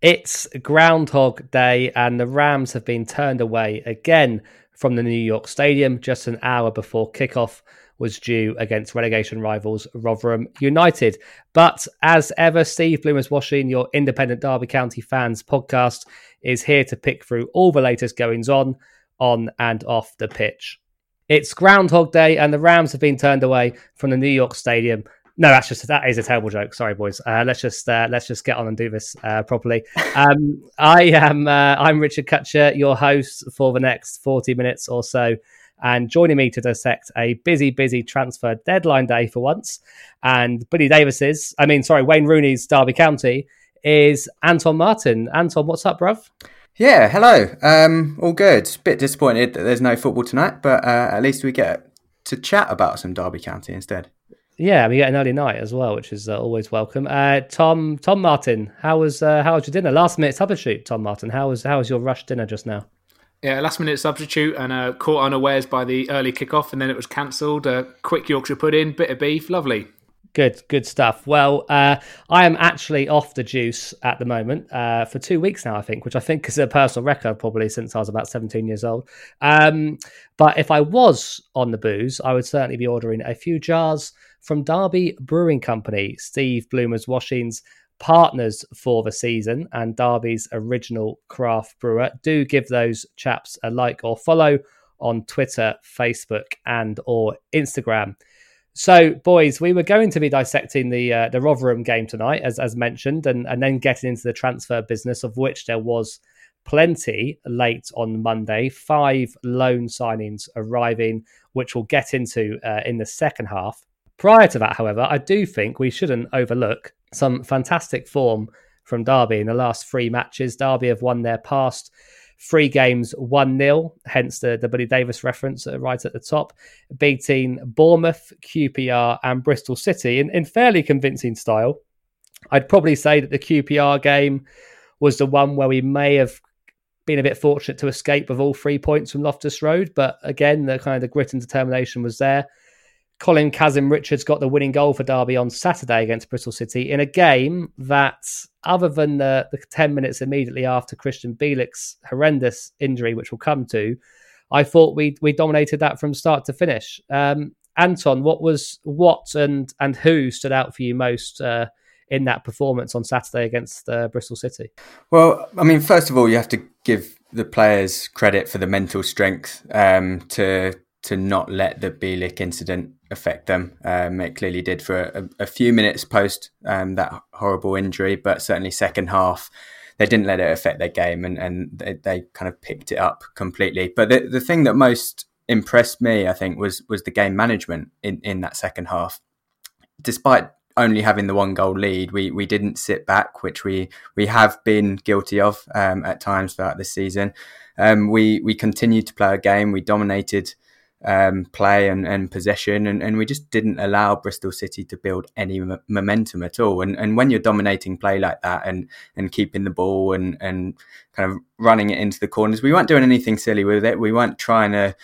It's Groundhog Day, and the Rams have been turned away again from the New York Stadium just an hour before kickoff was due against relegation rivals Rotherham United. But as ever, Steve Bloomers Washing, your independent Derby County fans podcast, is here to pick through all the latest goings on, on and off the pitch. It's Groundhog Day, and the Rams have been turned away from the New York Stadium no, that's just that is a terrible joke. Sorry, boys. Uh, let's just uh, let's just get on and do this uh, properly. Um, I am uh, I'm Richard Cutcher, your host for the next forty minutes or so, and joining me to dissect a busy, busy transfer deadline day for once, and Billy Davies's, I mean, sorry, Wayne Rooney's Derby County is Anton Martin. Anton, what's up, bruv? Yeah, hello. Um, all good. Bit disappointed that there's no football tonight, but uh, at least we get to chat about some Derby County instead. Yeah, we get an early night as well, which is uh, always welcome. Uh, Tom, Tom Martin, how was uh, how was your dinner? Last minute substitute, Tom Martin. How was how was your rush dinner just now? Yeah, last minute substitute and uh, caught unawares by the early kickoff, and then it was cancelled. Uh, quick Yorkshire pudding, bit of beef, lovely. Good, good stuff. Well, uh, I am actually off the juice at the moment uh, for two weeks now, I think, which I think is a personal record probably since I was about 17 years old. Um, but if I was on the booze, I would certainly be ordering a few jars from Derby Brewing Company, Steve Bloomer's Washings partners for the season and Derby's original craft brewer. Do give those chaps a like or follow on Twitter, Facebook, and or Instagram. So, boys, we were going to be dissecting the uh, the Rotherham game tonight, as as mentioned, and and then getting into the transfer business, of which there was plenty late on Monday. Five loan signings arriving, which we'll get into uh, in the second half. Prior to that, however, I do think we shouldn't overlook some fantastic form from Derby in the last three matches. Derby have won their past three games 1 0, hence the, the Billy Davies reference right at the top, beating Bournemouth, QPR, and Bristol City in, in fairly convincing style. I'd probably say that the QPR game was the one where we may have been a bit fortunate to escape with all three points from Loftus Road, but again, the kind of the grit and determination was there. Colin Kazim Richards got the winning goal for Derby on Saturday against Bristol City in a game that, other than the, the 10 minutes immediately after Krystian Bielik's horrendous injury, which we'll come to, I thought we we dominated that from start to finish. Um, Anton, what was what and and who stood out for you most uh, in that performance on Saturday against uh, Bristol City? Well, I mean, first of all, you have to give the players credit for the mental strength um, to to not let the Bielik incident affect them. Um, it clearly did for a, a few minutes post um, that horrible injury, but certainly second half they didn't let it affect their game and, and they, they kind of picked it up completely. But the, the thing that most impressed me, I think, was was the game management in, in that second half. Despite only having the one goal lead, we we didn't sit back, which we we have been guilty of um, at times throughout this season. Um, we we continued to play a game. We dominated um, play and, and possession, and, and we just didn't allow Bristol City to build any m- momentum at all. And and when you're dominating play like that, and and keeping the ball and and kind of running it into the corners, we weren't doing anything silly with it. We weren't trying to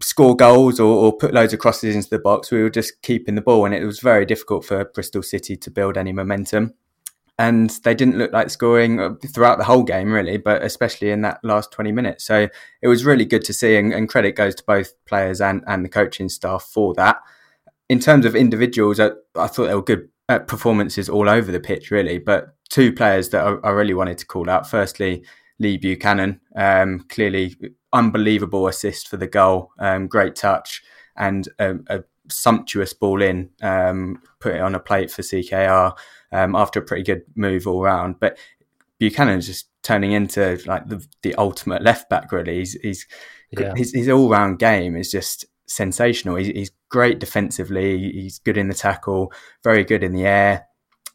score goals or, or put loads of crosses into the box. We were just keeping the ball, and it was very difficult for Bristol City to build any momentum and they didn't look like scoring uh, throughout the whole game, really, but especially in that last 20 minutes. So it was really good to see, and, and credit goes to both players and, and the coaching staff for that. In terms of individuals, I, I thought they were good uh, performances all over the pitch, really, but two players that I, I really wanted to call out. Firstly, Lee Buchanan, um, clearly unbelievable assist for the goal, um, great touch, and a, a sumptuous ball in, um, put it on a plate for CKR um, after a pretty good move all round. But Buchanan is just turning into like the, the ultimate left back. Really, he's, he's Yeah. his, his all round game is just sensational. He's, he's great defensively. He's good in the tackle, very good in the air.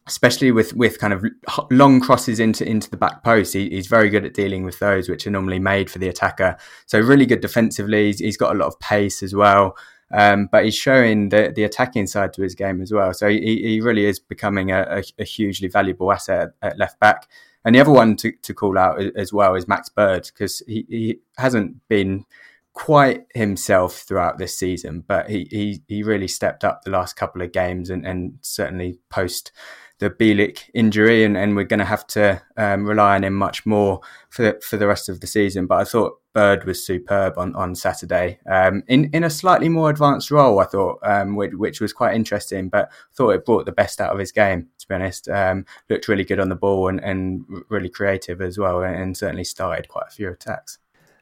especially with with kind of long crosses into into the back post. He, he's very good at dealing with those, which are normally made for the attacker. So really good defensively. he's, he's got a lot of pace as well. Um, but he's showing the, the attacking side to his game as well. So he, he really is becoming a, a, a hugely valuable asset at, left back. And the other one to, to call out as well is Max Bird because he, he hasn't been quite himself throughout this season, but he, he, he really stepped up the last couple of games and, and certainly post the Bielik injury, and, and we're going to have to um, rely on him much more for the, for the rest of the season. But I thought Bird was superb on, on Saturday um, in in a slightly more advanced role. I thought, um, which, which, was quite interesting, but thought it brought the best out of his game. To be honest, um, looked really good on the ball and, and really creative as well, and certainly started quite a few attacks.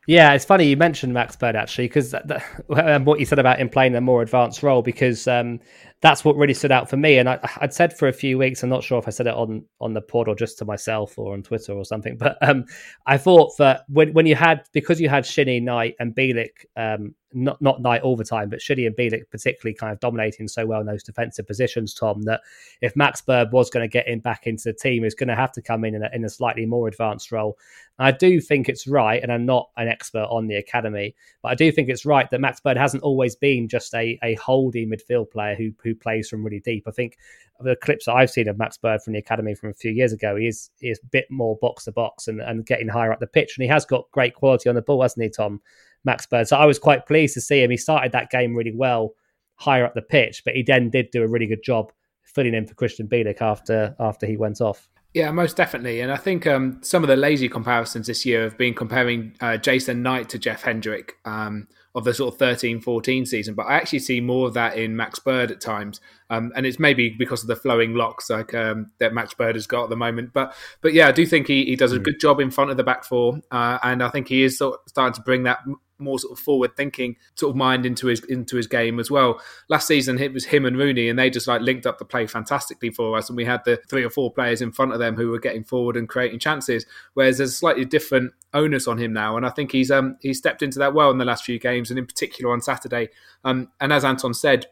Yeah, it's funny you mentioned Max Bird actually because what you said about him playing a more advanced role because um, that's what really stood out for me. And I, would said for a few weeks, I'm not sure if I said it on on the pod or just to myself or on Twitter or something, but um, I thought that when when you had because you had Shinnie, Knight, and Bielik um, not not Knight all the time, but Shinnie and Bielik particularly kind of dominating so well in those defensive positions, Tom, that if Max Bird was going to get him back into the team, he's going to have to come in in a, in a slightly more advanced role. I do think it's right, and I'm not an expert on the academy, but I do think it's right that Max Bird hasn't always been just a, a holding midfield player who who plays from really deep. I think the clips that I've seen of Max Bird from the academy from a few years ago, he is he is a bit more box to box and, and getting higher up the pitch, and he has got great quality on the ball, hasn't he, Tom? Max Bird. So I was quite pleased to see him. He started that game really well, higher up the pitch, but he then did do a really good job filling in for Krystian Bielik after after he went off. Yeah, most definitely. And I think um, some of the lazy comparisons this year have been comparing uh, Jason Knight to Jeff Hendrick um, of the sort of 13 14 season. But I actually see more of that in Max Bird at times. Um, and it's maybe because of the flowing locks like um, that Max Bird has got at the moment. But but yeah, I do think he, he does a hmm. good job in front of the back four. Uh, and I think he is sort of starting to bring that more sort of forward thinking sort of mind into his into his game as well. Last season it was him and Rooney and they just like linked up the play fantastically for us and we had the three or four players in front of them who were getting forward and creating chances. Whereas there's a slightly different onus on him now and I think he's um he's stepped into that well in the last few games and in particular on Saturday. Um and as Anton said,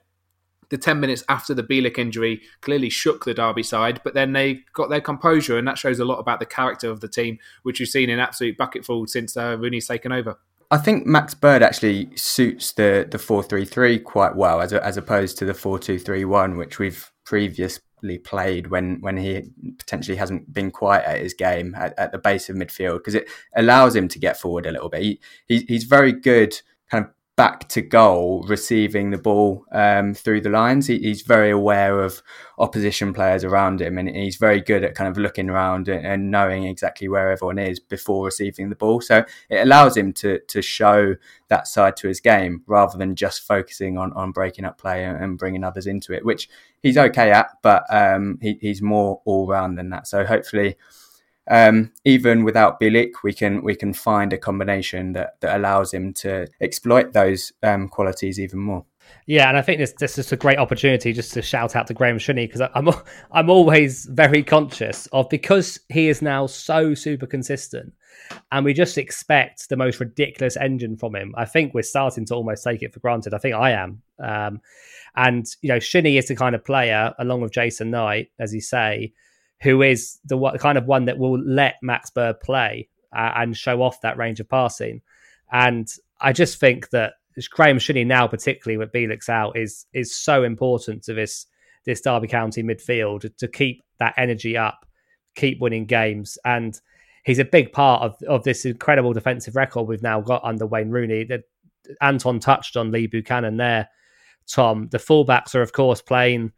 the 10 minutes after the Bielik injury clearly shook the Derby side, but then they got their composure, and that shows a lot about the character of the team, which we've seen in absolute bucketful since uh, Rooney's taken over. I think Max Bird actually suits the the four three three quite well as a, as opposed to the four two three one, which we've previously played when when he potentially hasn't been quite at his game at, at the base of midfield because it allows him to get forward a little bit. He, he he's very good kind of back to goal, receiving the ball um, through the lines. He, he's very aware of opposition players around him, and he's very good at kind of looking around and, and, knowing exactly where everyone is before receiving the ball. So it allows him to to show that side to his game rather than just focusing on on breaking up play and, bringing others into it, which he's okay at, but um, he, he's more all round than that. So hopefully um, even without Bielik, we can we can find a combination that, that allows him to exploit those um, qualities even more. Yeah, and I think this this is a great opportunity just to shout out to Graeme Shinnie because I'm I'm always very conscious of because he is now so super consistent, and we just expect the most ridiculous engine from him. I think we're starting to almost take it for granted. I think I am. Um, and you know, Shinnie is the kind of player, along with Jason Knight, as you say, who is the kind of one that will let Max Bird play uh, and show off that range of passing. And I just think that Graeme Shinnie now, particularly with Bielik's out, is is so important to this this Derby County midfield to keep that energy up, keep winning games, and he's a big part of of this incredible defensive record we've now got under Wayne Rooney. That Anton touched on Lee Buchanan there. Tom, the fullbacks are of course playing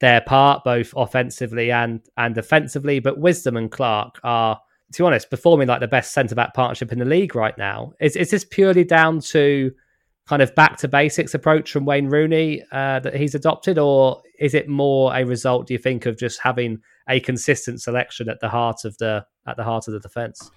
their part, both offensively and and defensively. But Wisdom and Clark are, to be honest, performing like the best centre back partnership in the league right now. Is is this purely down to kind of back to basics approach from Wayne Rooney uh, that he's adopted, or is it more a result? Do you think of just having a consistent selection at the heart of the at the heart of the defence?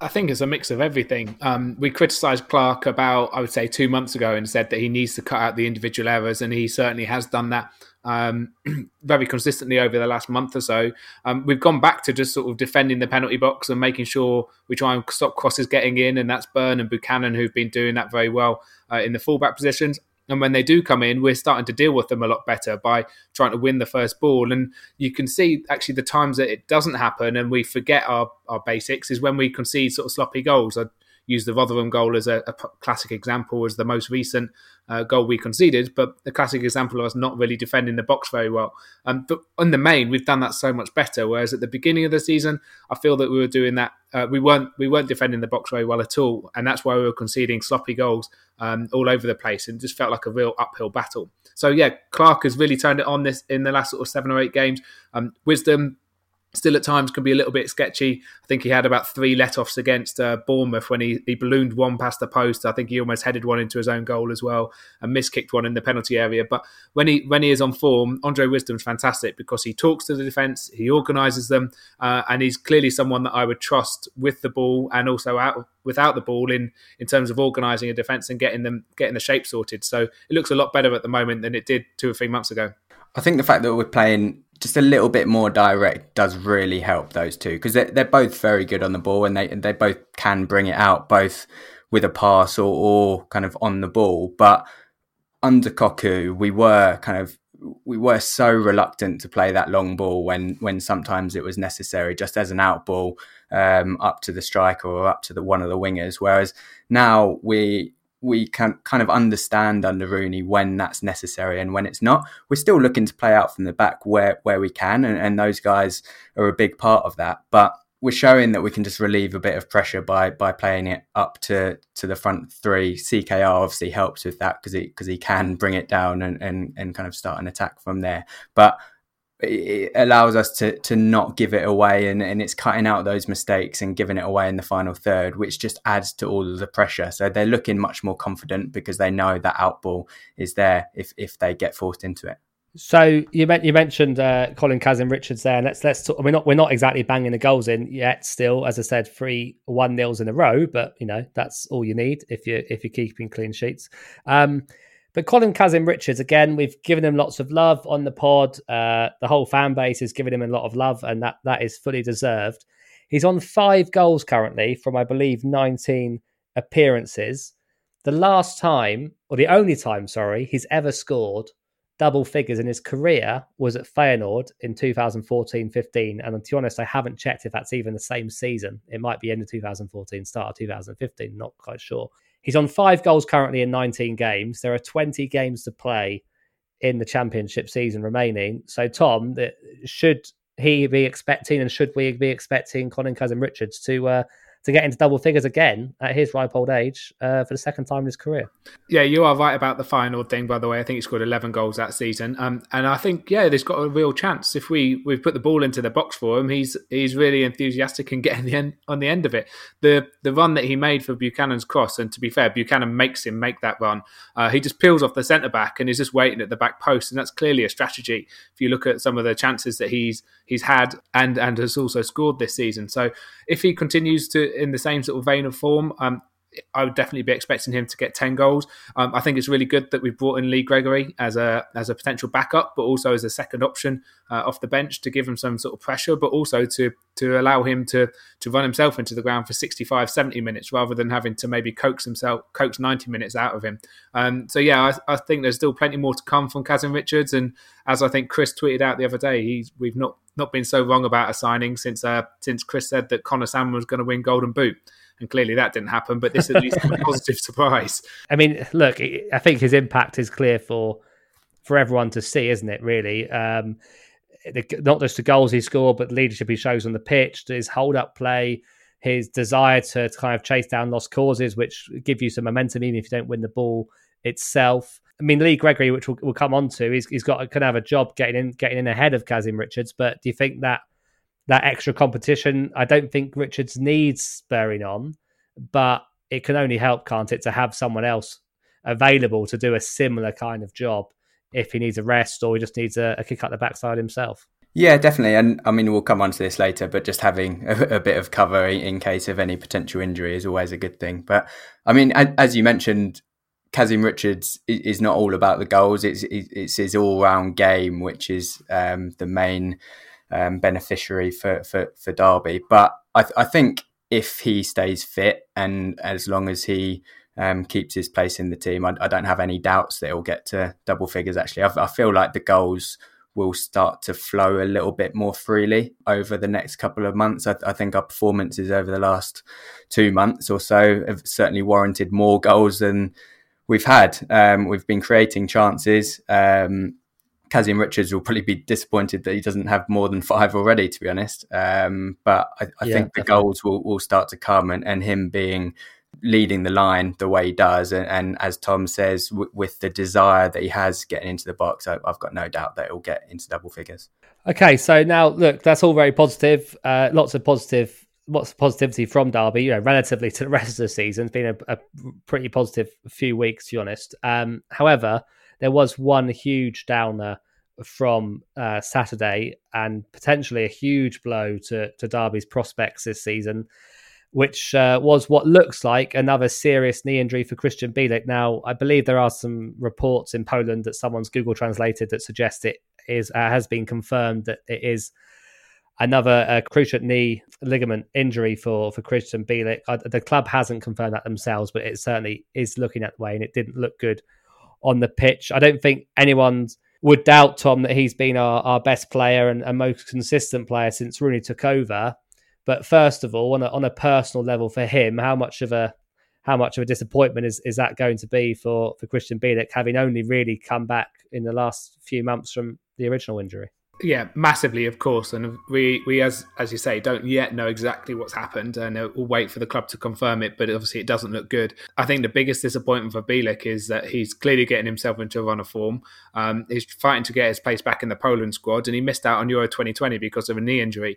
I think it's a mix of everything. Um, we criticised Clark about, I would say, two months ago and said that he needs to cut out the individual errors, and he certainly has done that um, very consistently over the last month or so. Um, we've gone back to just sort of defending the penalty box and making sure we try and stop crosses getting in, and that's Byrne and Buchanan who've been doing that very well uh, in the fullback positions. And when they do come in, we're starting to deal with them a lot better by trying to win the first ball. And you can see actually the times that it doesn't happen and we forget our, our basics is when we concede sort of sloppy goals. I use the Rotherham goal as a, a classic example, as the most recent uh, goal we conceded, but a classic example of us not really defending the box very well. Um, but on the main, we've done that so much better. Whereas at the beginning of the season, I feel that we were doing that. Uh, we weren't we weren't defending the box very well at all, and that's why we were conceding sloppy goals um, all over the place, and just felt like a real uphill battle. So yeah, Clark has really turned it on this in the last sort of seven or eight games. Um, Wisdom still at times can be a little bit sketchy. I think he had about three let-offs against uh, Bournemouth when he, he ballooned one past the post. I think he almost headed one into his own goal as well and miskicked one in the penalty area. But when he when he is on form, Andre Wisdom's fantastic because he talks to the defence, he organises them, uh, and he's clearly someone that I would trust with the ball and also out without the ball in in terms of organising a defence and getting them getting the shape sorted. So it looks a lot better at the moment than it did two or three months ago. I think the fact that we're playing just a little bit more direct does really help those two because they're, they're both very good on the ball and they they both can bring it out both with a pass or, or kind of on the ball. But under Cocu, we were kind of we were so reluctant to play that long ball when when sometimes it was necessary just as an out ball um, up to the striker or up to the one of the wingers. Whereas now we we can kind of understand under Rooney when that's necessary and when it's not. We're still looking to play out from the back where where we can, and, and those guys are a big part of that. But we're showing that we can just relieve a bit of pressure by by playing it up to to the front three. CKR obviously helps with that because he because he can bring it down and, and and kind of start an attack from there. But it allows us to to not give it away and, and it's cutting out those mistakes and giving it away in the final third which just adds to all of the pressure so they're looking much more confident because they know that outball is there if if they get forced into it so you, you mentioned uh, Colin Kazim Richards there. And let's let's talk, we're not we're not exactly banging the goals in yet. Still, as I said, three one nils in a row, but you know that's all you need if you if you're keeping clean sheets. Um, but Colin Kazim Richards, again, we've given him lots of love on the pod. Uh, the whole fan base is giving him a lot of love, and that that is fully deserved. He's on five goals currently from, I believe, 19 appearances. The last time, or the only time, sorry, he's ever scored double figures in his career was at Feyenoord in 2014 15. And to be honest, I haven't checked if that's even the same season. It might be end of 2014, start of 2015, not quite sure. He's on five goals currently in 19 games. There are 20 games to play in the championship season remaining. So, Tom, should he be expecting and should we be expecting Colin Kazim Richards to uh, to get into double figures again at his ripe old age uh, for the second time in his career. Yeah, you are right about the final thing. By the way, I think he scored eleven goals that season, um, and I think yeah, there's got a real chance if we we put the ball into the box for him. He's he's really enthusiastic and getting the end on the end of it. The the run that he made for Buchanan's cross, and to be fair, Buchanan makes him make that run. Uh, he just peels off the centre back and is just waiting at the back post, and that's clearly a strategy. If you look at some of the chances that he's he's had and and has also scored this season, so if he continues to in the same sort of vein of form. Um, I would definitely be expecting him to get ten goals. Um, I think it's really good that we've brought in Lee Gregory as a as a potential backup, but also as a second option uh, off the bench to give him some sort of pressure, but also to to allow him to to run himself into the ground for 65, 70 minutes rather than having to maybe coax himself coax ninety minutes out of him. Um, so yeah, I, I, think there's still plenty more to come from Kazim Richards, and as I think Chris tweeted out the other day, we've not not been so wrong about a signing since uh, since Chris said that Conor Sammon was going to win Golden Boot. And clearly that didn't happen, but this at least a positive surprise. I mean, look, I think his impact is clear for for everyone to see, isn't it? Really, um, the, not just the goals he scored, but the leadership he shows on the pitch, his hold up play, his desire to, kind of chase down lost causes, which give you some momentum even if you don't win the ball itself. I mean, Lee Gregory, which we'll, we'll come on to, he's, he's got can have a job getting in getting in ahead of Kazim Richards. But do you think that that extra competition? I don't think Richards needs spurring on, but it can only help, can't it, to have someone else available to do a similar kind of job if he needs a rest or he just needs a, a kick up the backside himself. Yeah, definitely. And I mean, we'll come on to this later, but just having a, a, bit of cover in case of any potential injury is always a good thing. But I mean, as you mentioned, Kazim Richards is not all about the goals. It's it's his all round game, which is um, the main um, beneficiary for, for, for Derby. But I, I, think if he stays fit and as long as he um, keeps his place in the team, I, I, don't have any doubts that he'll get to double figures. Actually, I, I feel like the goals will start to flow a little bit more freely over the next couple of months. I, I, think our performances over the last two months or so have certainly warranted more goals than we've had. Um, we've been creating chances. Um, Kazim Richards will probably be disappointed that he doesn't have more than five already, to be honest. Um, but I, I yeah, think the goals will, will start to come, and, and him being leading the line the way he does, and, and as Tom says, w- with the desire that he has getting into the box, I, have got no doubt that he'll get into double figures. Okay, so now look, that's all very positive. Uh, lots of positive lots of positivity from Derby, you know, relatively to the rest of the season. It's been a, a pretty positive few weeks, to be honest. Um, however, there was one huge downer from uh, Saturday and potentially a huge blow to, to Derby's prospects this season, which uh, was what looks like another serious knee injury for Krystian Bielik. Now, I believe there are some reports in Poland that someone's Google translated that suggest it is uh, has been confirmed that it is another uh, cruciate knee ligament injury for for Krystian Bielik. The club hasn't confirmed that themselves, but it certainly is looking that way, and it didn't look good on the pitch. I don't think anyone would doubt Tom that he's been our, our best player and, and most consistent player since Rooney took over. But first of all, on a, on a personal level for him, how much of a how much of a disappointment is, is that going to be for, for Krystian Bielik, having only really come back in the last few months from the original injury? Yeah, massively, of course, and we we as as you say don't yet know exactly what's happened, and we'll wait for the club to confirm it. But obviously, it doesn't look good. I think the biggest disappointment for Bielik is that he's clearly getting himself into a run of form. Um, he's fighting to get his place back in the Poland squad, and he missed out on Euro 2020 because of a knee injury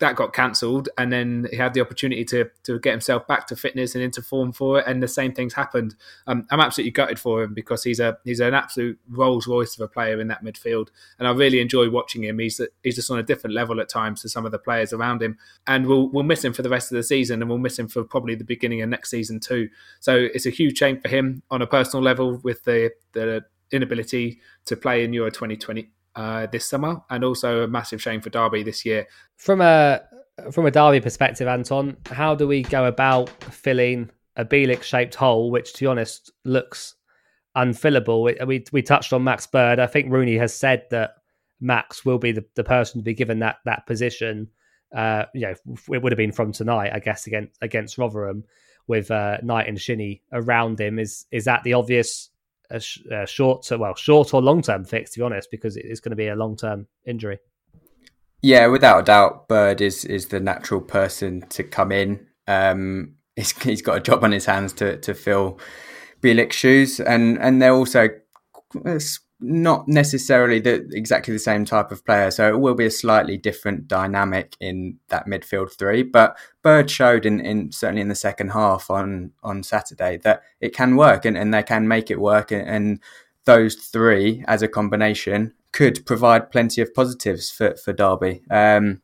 that got cancelled, and then he had the opportunity to to get himself back to fitness and into form for it, and the same things happened. Um, I'm absolutely gutted for him because he's a he's an absolute Rolls Royce of a player in that midfield, and I really enjoy watching him. He's he's just on a different level at times to some of the players around him, and we'll we'll miss him for the rest of the season, and we'll miss him for probably the beginning of next season too. So it's a huge shame for him on a personal level with the the inability to play in Euro 2020 uh, this summer, and also a massive shame for Derby this year. From a from a Derby perspective, Anton, how do we go about filling a Bielik shaped hole, which, to be honest, looks unfillable? We, we, we touched on Max Bird. I think Rooney has said that Max will be the, the person to be given that that position. Uh, you know, it would have been from tonight, I guess, against against Rotherham with uh, Knight and Shinnie around him. Is is that the obvious a, sh- a short, well, short or long term fix, to be honest, because it's going to be a long term injury. Yeah, without a doubt, Bird is is the natural person to come in. Um, he's, he's got a job on his hands to to fill Bielik's shoes, and and they're also not necessarily the exactly the same type of player, so it will be a slightly different dynamic in that midfield three. But Bird showed in, in certainly in the second half on on Saturday that it can work and, and they can make it work, and, and those three as a combination could provide plenty of positives for for Derby. Um,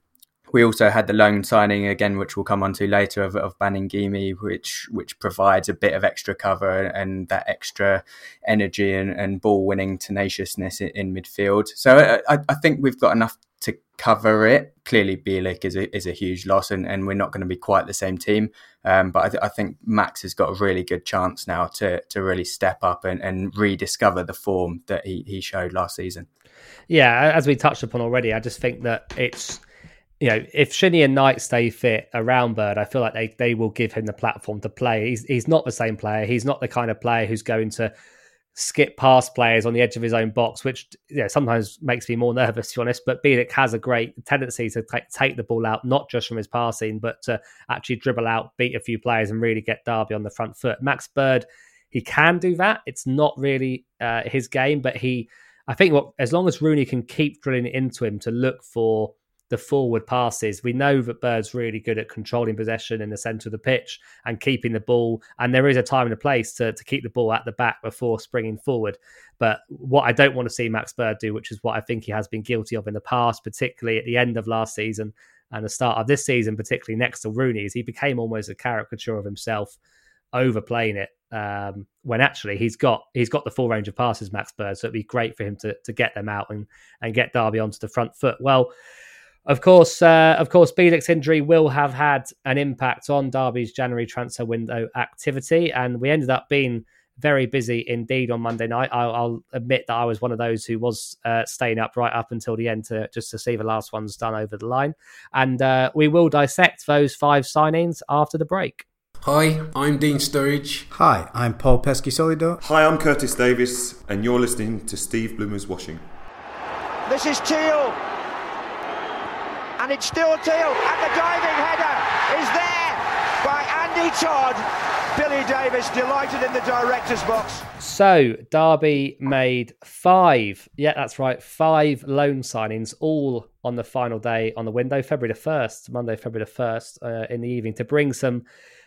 we also had the loan signing again, which we'll come on to later, of, of Baningime, which which provides a bit of extra cover and that extra energy and, and ball winning tenaciousness in, in midfield. So I, I, think we've got enough to cover it. Clearly, Bielik is a, is a huge loss, and, and we're not going to be quite the same team. Um, but I, th- I, think Max has got a really good chance now to to really step up and, and rediscover the form that he, he showed last season. Yeah, as we touched upon already, I just think that it's you know, if Shinnie and Knight stay fit around Bird, I feel like they, they will give him the platform to play. He's he's not the same player. He's not the kind of player who's going to skip past players on the edge of his own box, which you know, sometimes makes me more nervous, to be honest. But Bielik has a great tendency to take, take the ball out, not just from his passing, but to actually dribble out, beat a few players, and really get Derby on the front foot. Max Bird, he can do that. It's not really uh, his game, but he, I think, what as long as Rooney can keep drilling into him to look for the forward passes. We know that Bird's really good at controlling possession in the centre of the pitch and keeping the ball. And there is a time and a place to, to keep the ball at the back before springing forward. But what I don't want to see Max Bird do, which is what I think he has been guilty of in the past, particularly at the end of last season and the start of this season, particularly next to Rooney, is he became almost a caricature of himself, overplaying it. Um, when actually he's got he's got the full range of passes, Max Bird. So it'd be great for him to to get them out and and get Derby onto the front foot. Well, Of course, uh, of course, Bielik's injury will have had an impact on Derby's January transfer window activity, and we ended up being very busy indeed on Monday night. I'll, I'll admit that I was one of those who was uh, staying up right up until the end to just to see the last ones done over the line, and uh, we will dissect those five signings after the break. Hi, I'm Dean Sturridge. Hi, I'm Paul Peschisolido. Hi, I'm Curtis Davies, and you're listening to Steve Bloomer's Washing. This is Teal. And it's still Teal. And the diving header is there by Andy Todd. Billy Davies delighted in the director's box. So, Derby made five, yeah, that's right, five loan signings, all on the final day on the window, February the 1st, Monday, February the 1st, uh, in the evening, to bring some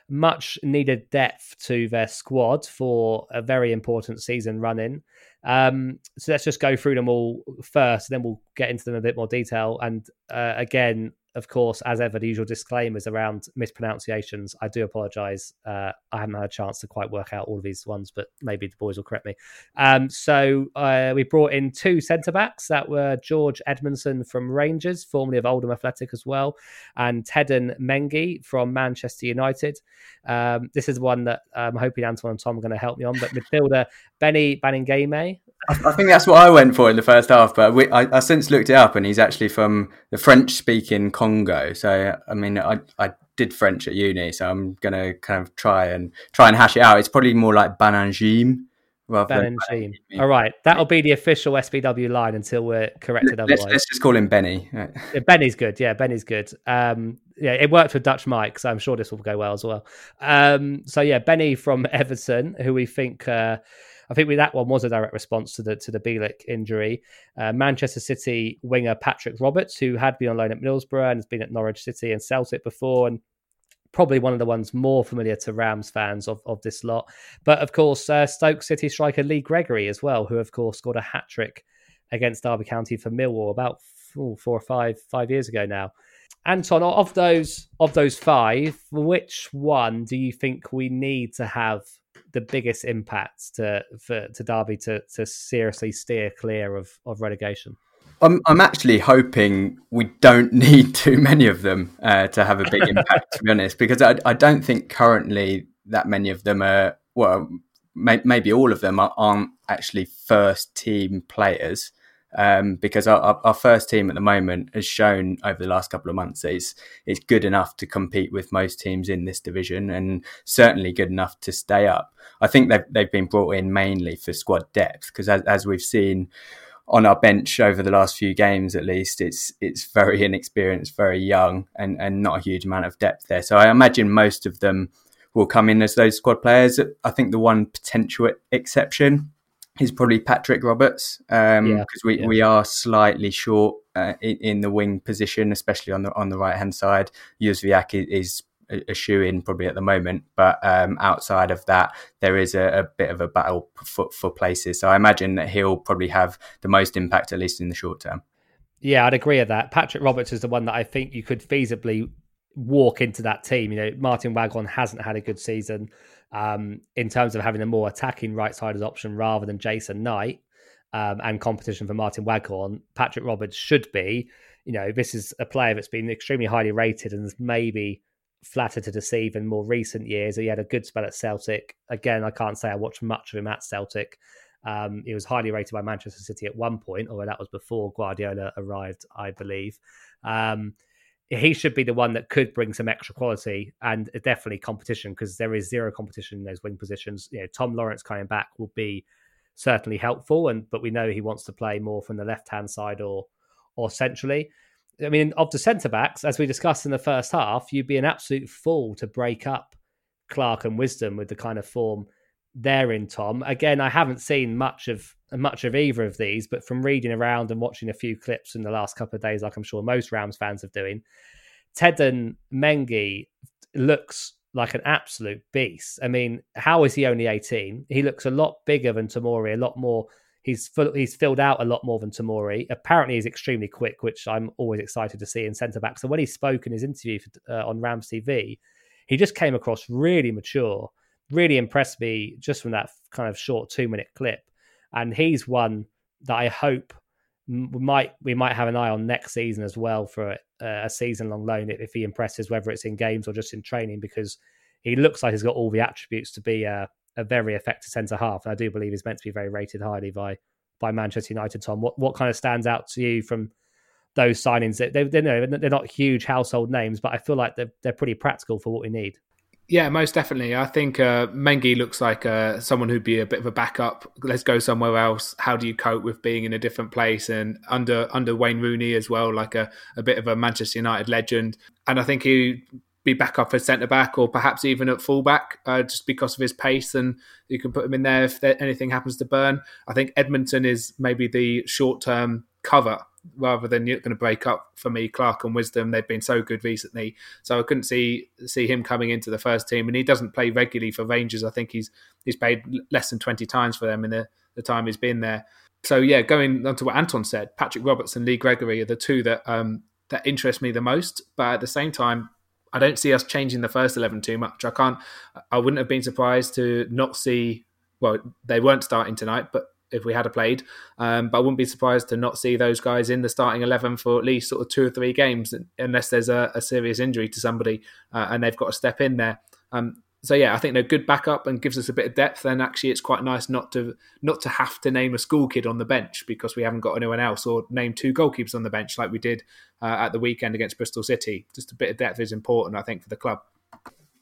much needed depth to their squad for a very important season run in. Um, so let's just go through them all first, then we'll get into them in a bit more detail. And uh, again, of course, as ever, the usual disclaimers around mispronunciations. I do apologise. Uh, I haven't had a chance to quite work out all of these ones, but maybe the boys will correct me. Um, so uh, we brought in two centre backs that were George Edmundson from Rangers, formerly of Oldham Athletic as well, and Teden Mengi from Manchester United. Um, this is one that I'm hoping Anton and Tom are going to help me on. But midfielder Benny Baningime. I think that's what I went for in the first half, but we, I, I, since looked it up, and he's actually from the French-speaking Congo. So, I mean, I, I did French at uni, so I'm gonna kind of try and try and hash it out. It's probably more like Banangime rather Banangime. All right, that'll be the official SBW line until we're corrected. Let's, otherwise, let's just call him Benny. Yeah, Benny's good. Yeah, Benny's good. Um, yeah, it worked with Dutch Mike, so I'm sure this will go well as well. Um, so yeah, Benny from Everton, who we think. Uh, I think that one was a direct response to the to the Bielik injury. Uh, Manchester City winger Patrick Roberts, who had been on loan at Middlesbrough and has been at Norwich City and Celtic before, and probably one of the ones more familiar to Rams fans of, of this lot. But of course, uh, Stoke City striker Lee Gregory as well, who of course scored a hat trick against Derby County for Millwall about four or five five years ago now. Anton, of those of those five, which one do you think we need to have the biggest impact to for to Derby to to seriously steer clear of of relegation? I'm I'm actually hoping we don't need too many of them uh, to have a big impact. to be honest, because I I don't think currently that many of them are well may, maybe all of them are, aren't actually first team players um, because our, our, first team at the moment has shown over the last couple of months that it's, it's good enough to compete with most teams in this division and certainly good enough to stay up. I think they've, they've been brought in mainly for squad depth because as, as we've seen on our bench over the last few games at least it's it's very inexperienced very young and and not a huge amount of depth there so i imagine most of them will come in as those squad players i think the one potential exception is probably Patrick Roberts because um, yeah, we, yeah. we are slightly short uh, in, in, the wing position, especially on the on the right hand side. Jozwiak is, is a shoe in probably at the moment, but um, outside of that, there is a, a, bit of a battle for, for places. So I imagine that he'll probably have the most impact, at least in the short term. Yeah, I'd agree with that. Patrick Roberts is the one that I think you could feasibly walk into that team. You know, Martin Waghorn hasn't had a good season um, in terms of having a more attacking right sided option rather than Jason Knight um, and competition for Martin Waghorn, Patrick Roberts should be. You know, this is a player that's been extremely highly rated and maybe flatter to deceive in more recent years. He had a good spell at Celtic. Again, I can't say I watched much of him at Celtic. Um, he was highly rated by Manchester City at one point, although that was before Guardiola arrived, I believe. Um, he should be the one that could bring some extra quality and definitely competition because there is zero competition in those wing positions. You know, Tom Lawrence coming back will be certainly helpful, and but we know he wants to play more from the left hand side or or centrally. I mean, of the centre backs, as we discussed in the first half, you'd be an absolute fool to break up Clark and Wisdom with the kind of form they're in. Tom, again, I haven't seen much of much of either of these, but from reading around and watching a few clips in the last couple of days, like I'm sure most Rams fans are doing, Teden Mengi looks like an absolute beast. I mean, how is he only 18? He looks a lot bigger than Tomori, a lot more. He's full, he's filled out a lot more than Tomori. Apparently, he's extremely quick, which I'm always excited to see in centre back. So when he spoke in his interview for, uh, on Rams TV, he just came across really mature, really impressed me just from that kind of short two minute clip and he's one that I hope we might we might have an eye on next season as well for a, a season long loan if he impresses, whether it's in games or just in training, because he looks like he's got all the attributes to be a, a very effective centre half. And I do believe he's meant to be very rated highly by by Manchester United. Tom, what what kind of stands out to you from those signings? They, they, they're, they're not huge household names, but I feel like they're they're pretty practical for what we need. Yeah, most definitely. I think uh, Mengi looks like uh, someone who'd be a bit of a backup. Let's go somewhere else. How do you cope with being in a different place and under under Wayne Rooney as well, like a, a bit of a Manchester United legend. And I think he'd be back up at centre back or perhaps even at fullback uh, just because of his pace and you can put him in there if there, anything happens to Byrne. I think Edmundson is maybe the short term cover rather than you're going to break up for me. Clark and Wisdom they've been so good recently, so I couldn't see see him coming into the first team. And he doesn't play regularly for Rangers. I think he's he's played less than twenty times for them in the, the time he's been there. So yeah, going on to what Anton said, Patrick Roberts and Lee Gregory are the two that um, that interest me the most. But at the same time, I don't see us changing the first eleven too much. I can't. I wouldn't have been surprised to not see. Well, they weren't starting tonight, but if we had a played, um, but I wouldn't be surprised to not see those guys in the starting eleven for at least sort of two or three games, unless there's a, a serious injury to somebody uh, and they've got to step in there. Um, so yeah, I think they're good backup and gives us a bit of depth. And actually, it's quite nice not to not to have to name a school kid on the bench because we haven't got anyone else, or name two goalkeepers on the bench like we did uh, at the weekend against Bristol City. Just a bit of depth is important, I think, for the club.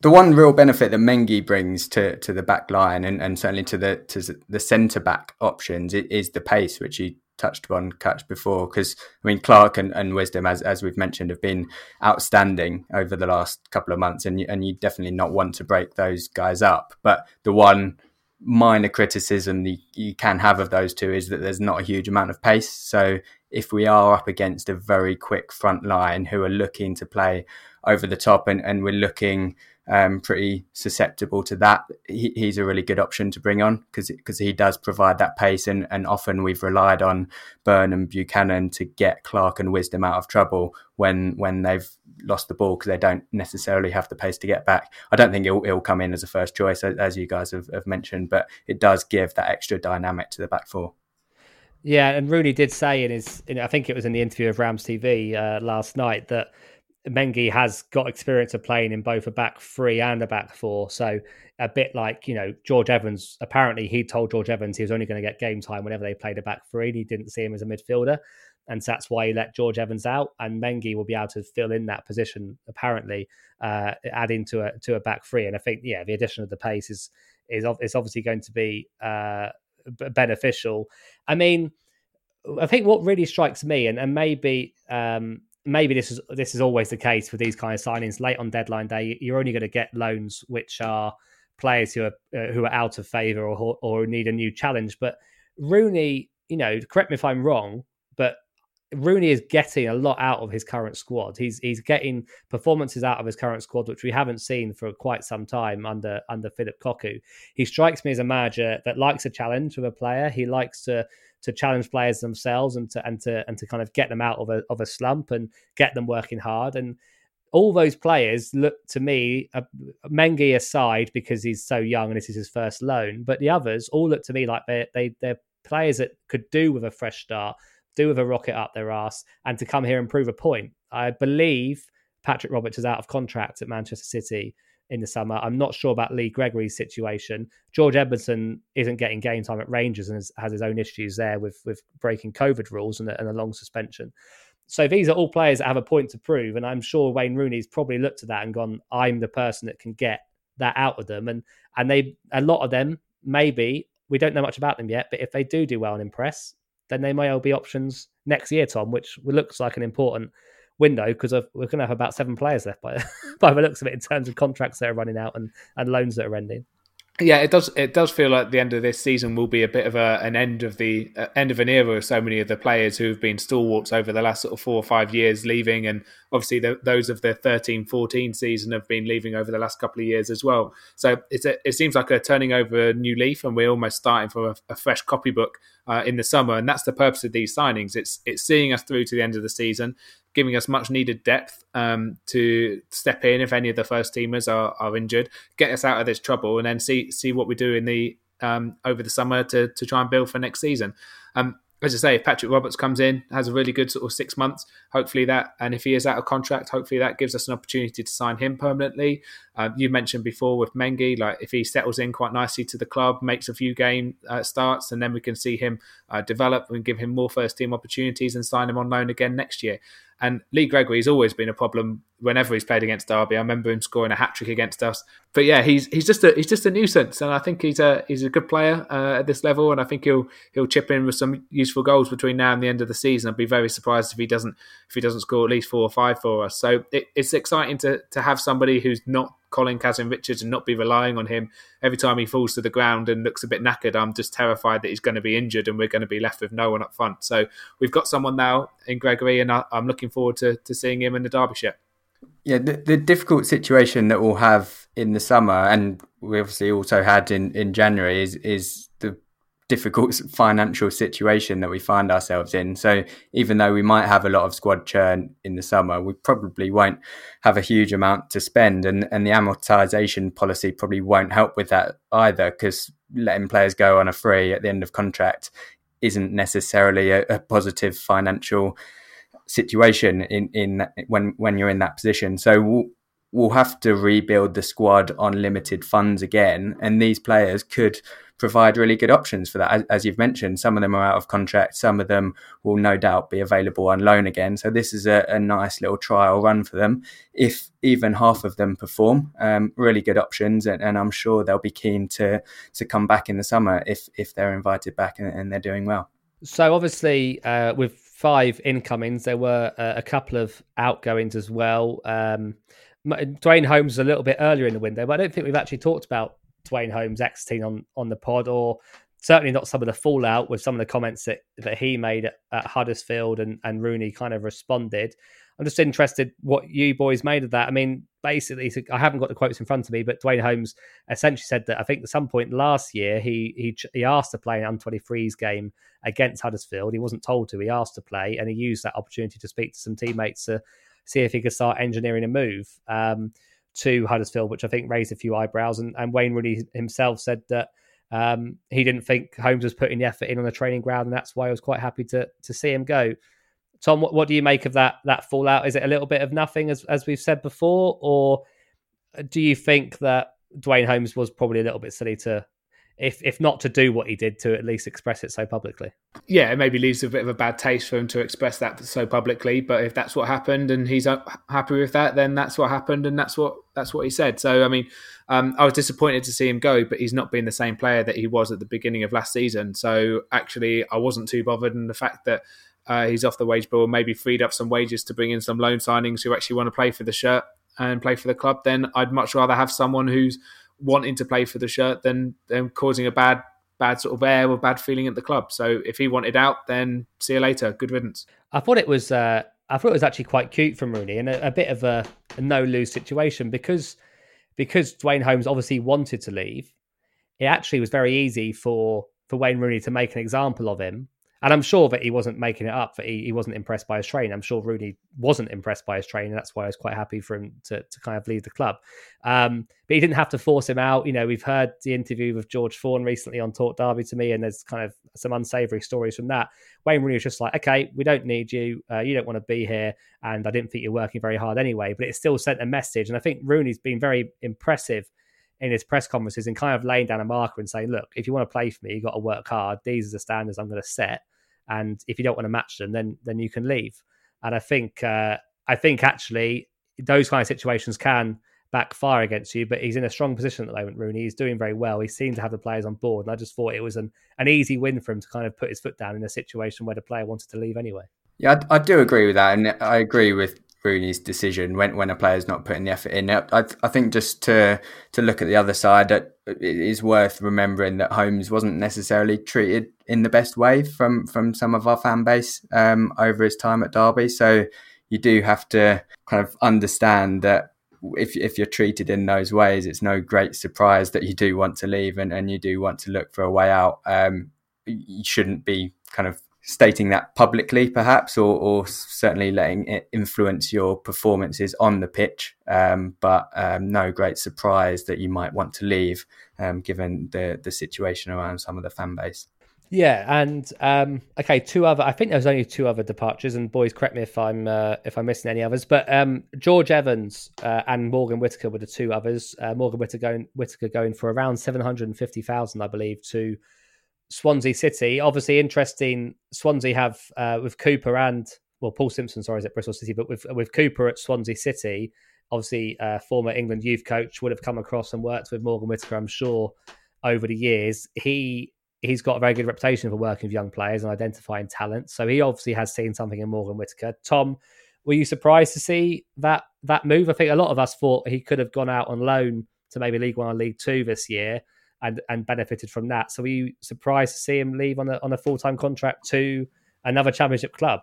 The one real benefit that Mengi brings to, to the back line and, and certainly to the to the centre back options is the pace, which he touched upon catch before. Because I mean Clark and, and Wisdom as as we've mentioned have been outstanding over the last couple of months and you, and you definitely not want to break those guys up. But the one minor criticism you, you can have of those two is that there's not a huge amount of pace. So if we are up against a very quick front line who are looking to play over the top and, and we're looking um, pretty susceptible to that. He, he's a really good option to bring on because because he does provide that pace, and, and often we've relied on Byrne and Buchanan to get Clark and Wisdom out of trouble when when they've lost the ball because they don't necessarily have the pace to get back. I don't think it'll, it'll come in as a first choice, as, as you guys have, have mentioned, but it does give that extra dynamic to the back four. Yeah, and Rooney did say in his, in, I think it was in the interview of Rams TV uh, last night that Mengi has got experience of playing in both a back three and a back four. So a bit like, you know, George Evans, apparently he told George Evans he was only going to get game time whenever they played a back three he didn't see him as a midfielder. And so that's why he let George Evans out. And Mengi will be able to fill in that position, apparently, uh, adding to a to a back three. And I think, yeah, the addition of the pace is is, is obviously going to be uh, beneficial. I mean, I think what really strikes me, and, and maybe um, maybe this is this is always the case with these kind of signings late on deadline day. You're only going to get loans which are players who are uh, who are out of favour or or need a new challenge. But Rooney, you know, correct me if I'm wrong, but Rooney is getting a lot out of his current squad. He's he's getting performances out of his current squad, which we haven't seen for quite some time under under Phillip Cocu. He strikes me as a manager that likes a challenge with a player. He likes to to challenge players themselves and to and to and to kind of get them out of a of a slump and get them working hard. And all those players look to me, uh, Mengi aside, because he's so young and this is his first loan, but the others all look to me like they they they're players that could do with a fresh start, do with a rocket up their ass, and to come here and prove a point. I believe Patrick Roberts is out of contract at Manchester City in the summer. I'm not sure about Lee Gregory's situation. George Edmundson isn't getting game time at Rangers and has, has his own issues there with with breaking COVID rules and a, and a, long suspension. So these are all players that have a point to prove, and I'm sure Wayne Rooney's probably looked at that and gone, "I'm the person that can get that out of them." And and they a lot of them maybe we don't know much about them yet, but if they do do well and impress, then they may all be options next year, Tom, which looks like an important window because we're going to have about seven players left by by the looks of it in terms of contracts that are running out and, and loans that are ending. Yeah, it does. It does feel like the end of this season will be a bit of a, an end of the uh, end of an era of so many of the players who have been stalwarts over the last sort of four or five years leaving, and obviously the, those of the 13-14 season have been leaving over the last couple of years as well. So it's a, it seems like a turning over a new leaf, and we're almost starting from a, a fresh copybook uh, in the summer, and that's the purpose of these signings. It's it's seeing us through to the end of the season, giving us much needed depth um, to step in if any of the first teamers are, are injured, get us out of this trouble, and then see see what we do in the um, over the summer to to try and build for next season. Um, as I say, if Patrick Roberts comes in, has a really good sort of six months, hopefully that, and if he is out of contract, hopefully that gives us an opportunity to sign him permanently. Um, you mentioned before with Mengi, like if he settles in quite nicely to the club, makes a few game uh, starts, and then we can see him uh, develop and give him more first team opportunities and sign him on loan again next year. And Lee Gregory has always been a problem whenever he's played against Derby. I remember him scoring a hat trick against us. But yeah, he's he's just a he's just a nuisance, and I think he's a he's a good player uh, at this level, and I think he'll he'll chip in with some useful goals between now and the end of the season. I'd be very surprised if he doesn't if he doesn't score at least four or five for us. So it, it's exciting to to have somebody who's not Colin Kazim Richards and not be relying on him every time he falls to the ground and looks a bit knackered. I'm just terrified that he's going to be injured and we're going to be left with no one up front. So we've got someone now in Gregory, and I, am looking forward to, to seeing him in the Derbyshire. Yeah, the, the difficult situation that we'll have in the summer, and we obviously also had in, in January, is is the difficult financial situation that we find ourselves in. So even though we might have a lot of squad churn in the summer, we probably won't have a huge amount to spend, and and the amortization policy probably won't help with that either, because letting players go on a free at the end of contract isn't necessarily a, a positive financial situation in in when when you're in that position. So we'll, have to rebuild the squad on limited funds again, and these players could provide really good options for that. As, as, you've mentioned, some of them are out of contract, some of them will no doubt be available on loan again. So this is a, a nice little trial run for them. If even half of them perform, um, really good options, and, and, I'm sure they'll be keen to to come back in the summer if if they're invited back and, and they're doing well. So obviously, uh, with five incomings, there were uh, a couple of outgoings as well. Um, Duane Holmes a little bit earlier in the window, but I don't think we've actually talked about Duane Holmes exiting on on the pod, or certainly not some of the fallout with some of the comments that, that he made at, at Huddersfield and, and Rooney kind of responded. I'm just interested what you boys made of that. I mean, basically, I haven't got the quotes in front of me, but Duane Holmes essentially said that I think at some point last year he he he asked to play an under 23s game against Huddersfield. He wasn't told to. He asked to play, and he used that opportunity to speak to some teammates to see if he could start engineering a move. Um, to Huddersfield, which I think raised a few eyebrows. And, and Wayne Rooney himself said that um, he didn't think Holmes was putting the effort in on the training ground, and that's why I was quite happy to to see him go. Tom, what, what do you make of that that fallout? Is it a little bit of nothing, as as we've said before, or do you think that Duane Holmes was probably a little bit silly to if if not to do what he did, to at least express it so publicly. Yeah, it maybe leaves a bit of a bad taste for him to express that so publicly. But if that's what happened and he's happy with that, then that's what happened and that's what that's what he said. So I mean, um, I was disappointed to see him go, but he's not been the same player that he was at the beginning of last season. So actually, I wasn't too bothered, and the fact that. Uh, he's off the wage bill, maybe freed up some wages to bring in some loan signings who actually want to play for the shirt and play for the club. Then I'd much rather have someone who's wanting to play for the shirt than than causing a bad bad sort of air or bad feeling at the club. So if he wanted out, then see you later. Good riddance. I thought it was uh, I thought it was actually quite cute from Rooney and a, a bit of a, a no lose situation because because Duane Holmes obviously wanted to leave. It actually was very easy for for Wayne Rooney to make an example of him and I'm sure that he wasn't making it up, that he, he wasn't impressed by his training. I'm sure Rooney wasn't impressed by his training. That's why I was quite happy for him to, to kind of leave the club. Um, but he didn't have to force him out. You know, we've heard the interview with George Thorne recently on Talk Derby to me, and there's kind of some unsavoury stories from that. Wayne Rooney was just like, okay, we don't need you. Uh, you don't want to be here. And I didn't think you're working very hard anyway. But it still sent a message. And I think Rooney's been very impressive in his press conferences and kind of laying down a marker and saying, look, if you want to play for me, you've got to work hard. These are the standards I'm going to set and if you don't want to match them, then then you can leave. And I think uh, I think actually those kind of situations can backfire against you. But he's in a strong position at the moment, Rooney. He's doing very well. He seemed to have the players on board, and I just thought it was an an easy win for him to kind of put his foot down in a situation where the player wanted to leave anyway. Yeah, I, I do agree with that, and I agree with Rooney's decision when when a player's not putting the effort in. I, I think just to to look at the other side, it is worth remembering that Holmes wasn't necessarily treated in the best way from from some of our fan base um, over his time at Derby. So you do have to kind of understand that if if you're treated in those ways, it's no great surprise that you do want to leave and, and you do want to look for a way out. Um, you shouldn't be kind of stating that publicly, perhaps, or, or certainly letting it influence your performances on the pitch. Um, but um, no great surprise that you might want to leave, um, given the the situation around some of the fan base. Yeah, and um, okay, two other. I think there was only two other departures, and boys, correct me if I'm uh, if I'm missing any others. But um, George Evans uh, and Morgan Whittaker were the two others. Uh, Morgan Whittaker going, Whittaker going for around seven hundred and fifty thousand, I believe, to Swansea City. Obviously, interesting. Swansea have uh, with Cooper and well, Paul Simpson, sorry, is at Bristol City, but with with Cooper at Swansea City, obviously, uh, former England youth coach would have come across and worked with Morgan Whittaker, I'm sure, over the years. He he's got a very good reputation for working with young players and identifying talent. So he obviously has seen something in Morgan Whittaker. Tom, were you surprised to see that that move? I think a lot of us thought he could have gone out on loan to maybe League One or League Two this year and and benefited from that. So were you surprised to see him leave on a on a full time contract to another Championship club?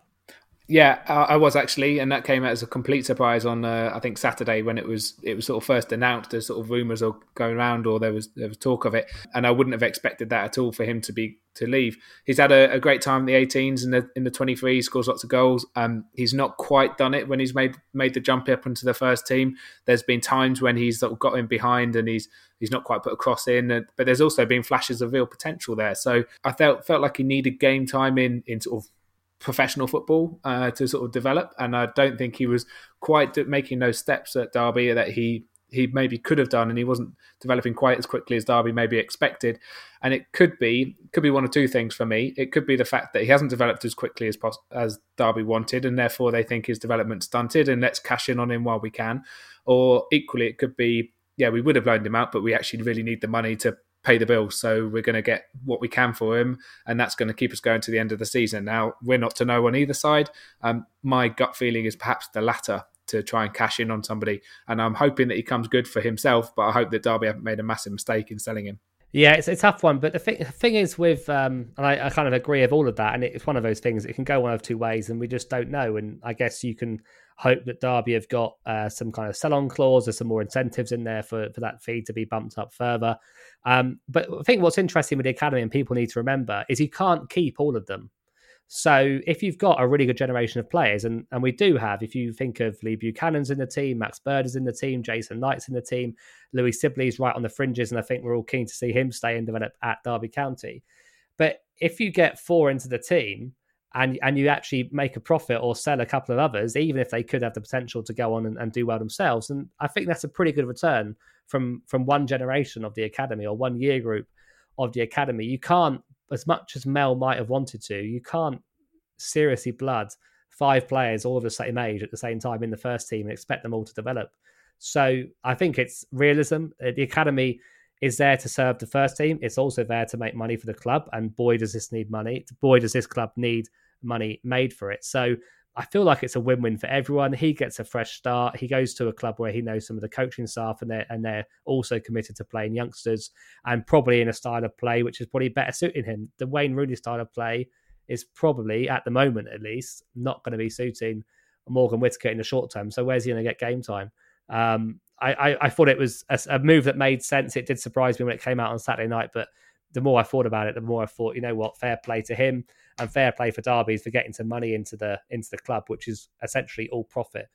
Yeah, I was actually, and that came out as a complete surprise on uh, I think Saturday when it was it was sort of first announced. As sort of rumours or going around, or there was there was talk of it, and I wouldn't have expected that at all for him to be to leave. He's had a, a great time in the 18s and the in the 23. He scores lots of goals. Um, he's not quite done it when he's made made the jump up into the first team. There's been times when he's sort of got in behind and he's he's not quite put a cross in, but there's also been flashes of real potential there. So I felt felt like he needed game time in in sort of professional football uh, to sort of develop. And I don't think he was quite making those steps at Derby that he he maybe could have done, and he wasn't developing quite as quickly as Derby maybe expected. And it could be could be one of two things for me. It could be the fact that he hasn't developed as quickly as pos- as Derby wanted, and therefore they think his development stunted, and let's cash in on him while we can. Or equally, it could be yeah, we would have loaned him out, but we actually really need the money to pay the bills. So we're going to get what we can for him, and that's going to keep us going to the end of the season. Now we're not to know on either side. Um, my gut feeling is perhaps the latter to try and cash in on somebody, and I'm hoping that he comes good for himself. But I hope that Derby haven't made a massive mistake in selling him. Yeah, it's a tough one, but the thing, the thing is with, um, and I, I, kind of agree with all of that, and it's one of those things. It can go one of two ways, and we just don't know. And I guess you can hope that Derby have got uh, some kind of sell-on clause or some more incentives in there for for that fee to be bumped up further. Um, but I think what's interesting with the academy, and people need to remember, is you can't keep all of them. So if you've got a really good generation of players, and, and we do have, if you think of Lee Buchanan's in the team, Max Bird is in the team, Jason Knight's in the team, Louie Sibley's right on the fringes, and I think we're all keen to see him stay and develop at Derby County. But if you get four into the team and and you actually make a profit or sell a couple of others, even if they could have the potential to go on and, and do well themselves, and I think that's a pretty good return from from one generation of the academy or one year group of the academy. You can't as much as Mel might have wanted to, you can't seriously blood five players all of the same age at the same time in the first team and expect them all to develop. So I think it's realism. Uh, the academy is there to serve the first team. It's also there to make money for the club. And boy, does this need money. Boy, does this club need money made for it. So I feel like it's a win-win for everyone. He gets a fresh start. He goes to a club where he knows some of the coaching staff, and they're and they're also committed to playing youngsters and probably in a style of play which is probably better suiting him. The Wayne Rooney style of play is probably at the moment, at least, not going to be suiting Morgan Whittaker in the short term. So where's he going to get game time? Um, I, I, I, thought it was a, a move that made sense. It did surprise me when it came out on Saturday night, but the more I thought about it, the more I thought, you know what, fair play to him and fair play for Derby's for getting some money into the into the club, which is essentially all profit.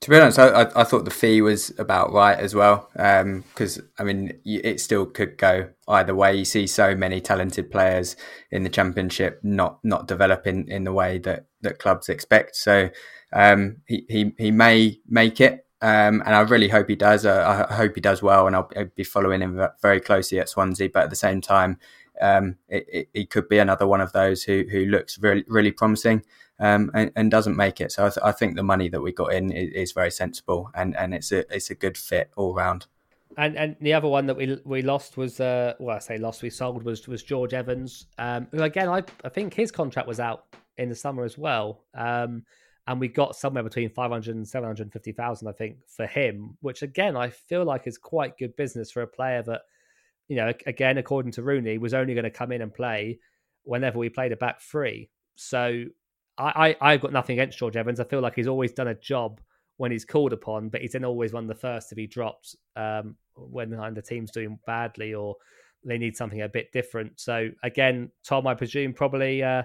To be honest, I, I thought the fee was about right as well. Because um, I mean, it still could go either way. You see so many talented players in the championship not not developing in the way that that clubs expect. So um, he, he he may make it, um, and I really hope he does. Uh, I hope he does well, and I'll, I'll, be following him very closely at Swansea. But at the same time, um, it, it, could be another one of those who who looks really really promising um, and, and, doesn't make it. So I, th- I, think the money that we got in is, is, very sensible and, and it's a it's a good fit all round. And and the other one that we we lost was uh well I say lost we sold was was George Evans um who again I I think his contract was out in the summer as well um and we got somewhere between 500 and 750,000 I think for him which again I feel like is quite good business for a player that you know, again, according to Rooney, was only going to come in and play whenever we played a back three. So I, I, have got nothing against George Evans. I feel like he's always done a job when he's called upon, but he's then always one of the first to be dropped um, when the team's doing badly or they need something a bit different. So again, Tom, I presume probably uh,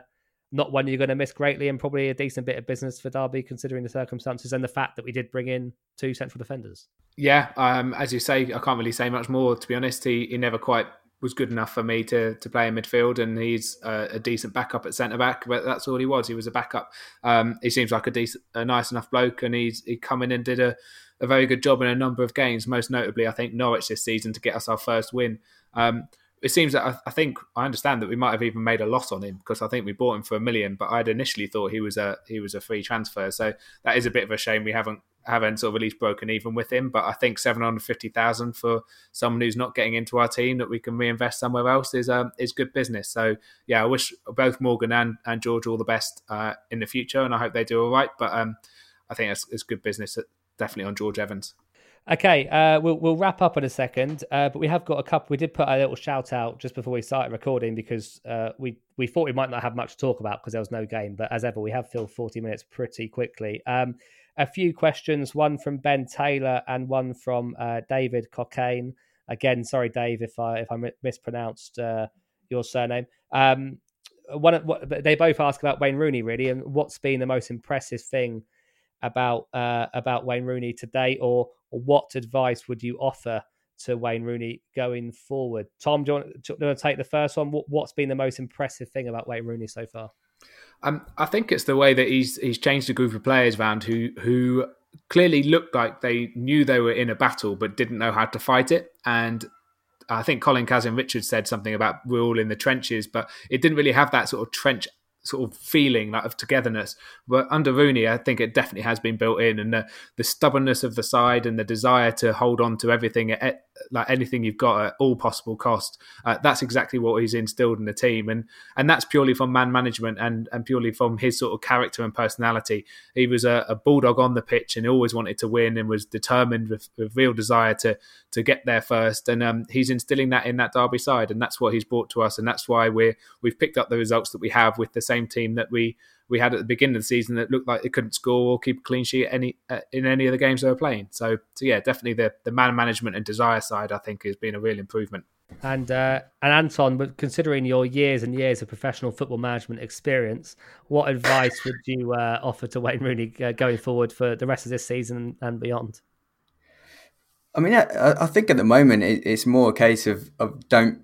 not one you're going to miss greatly, and probably a decent bit of business for Derby considering the circumstances and the fact that we did bring in two central defenders. Yeah, um, as you say, I can't really say much more. To be honest, he, he never quite was good enough for me to to play in midfield, and he's a, a decent backup at centre back. But that's all he was. He was a backup. Um, he seems like a decent, a nice enough bloke, and he's he come in and did a, a very good job in a number of games. Most notably, I think Norwich this season to get us our first win. Um, it seems that I, I, think I understand that we might have even made a loss on him because I think we bought him for a million, but I'd initially thought he was a he was a free transfer. So that is a bit of a shame we haven't haven't sort of at least broken even with him. But I think seven hundred fifty thousand for someone who's not getting into our team that we can reinvest somewhere else is um, is good business. So yeah, I wish both Morgan and, and George all the best uh, in the future, and I hope they do all right. But um, I think it's, it's good business, definitely on George Evans. Okay, uh, we'll we'll wrap up in a second, uh, but we have got a couple. We did put a little shout out just before we started recording because uh, we we thought we might not have much to talk about because there was no game, but as ever, we have filled forty minutes pretty quickly. Um, a few questions, one from Ben Taylor and one from uh, David Cockane. Again, sorry, Dave, if I if I mispronounced uh, your surname. Um, one, what, they both ask about Wayne Rooney really, and what's been the most impressive thing about uh, about Wayne Rooney today, or, or, what advice would you offer to Wayne Rooney going forward? Tom, do you want, do you want to take the first one? What, what's been the most impressive thing about Wayne Rooney so far? Um, I think it's the way that he's he's changed a group of players around who who clearly looked like they knew they were in a battle but didn't know how to fight it. And I think Colin Kazim Richards said something about we're all in the trenches, but it didn't really have that sort of trench sort of feeling like of togetherness. But under Rooney, I think it definitely has been built in, and the, the stubbornness of the side and the desire to hold on to everything, at, like anything you've got at all possible cost. Uh, that's exactly what he's instilled in the team, and and that's purely from man management and and purely from his sort of character and personality. He was a, a bulldog on the pitch and always wanted to win and was determined with, with real desire to to get there first. And um, he's instilling that in that Derby side, and that's what he's brought to us, and that's why we're we've picked up the results that we have with the same team that we we had at the beginning of the season that looked like it couldn't score or keep a clean sheet any uh, in any of the games they were playing. So, so yeah, definitely the the man management and desire side I think has been a real improvement. And uh, and Anton, but considering your years and years of professional football management experience, what advice would you uh, offer to Wayne Rooney uh, going forward for the rest of this season and beyond? I mean, I, I think at the moment it, it's more a case of, of don't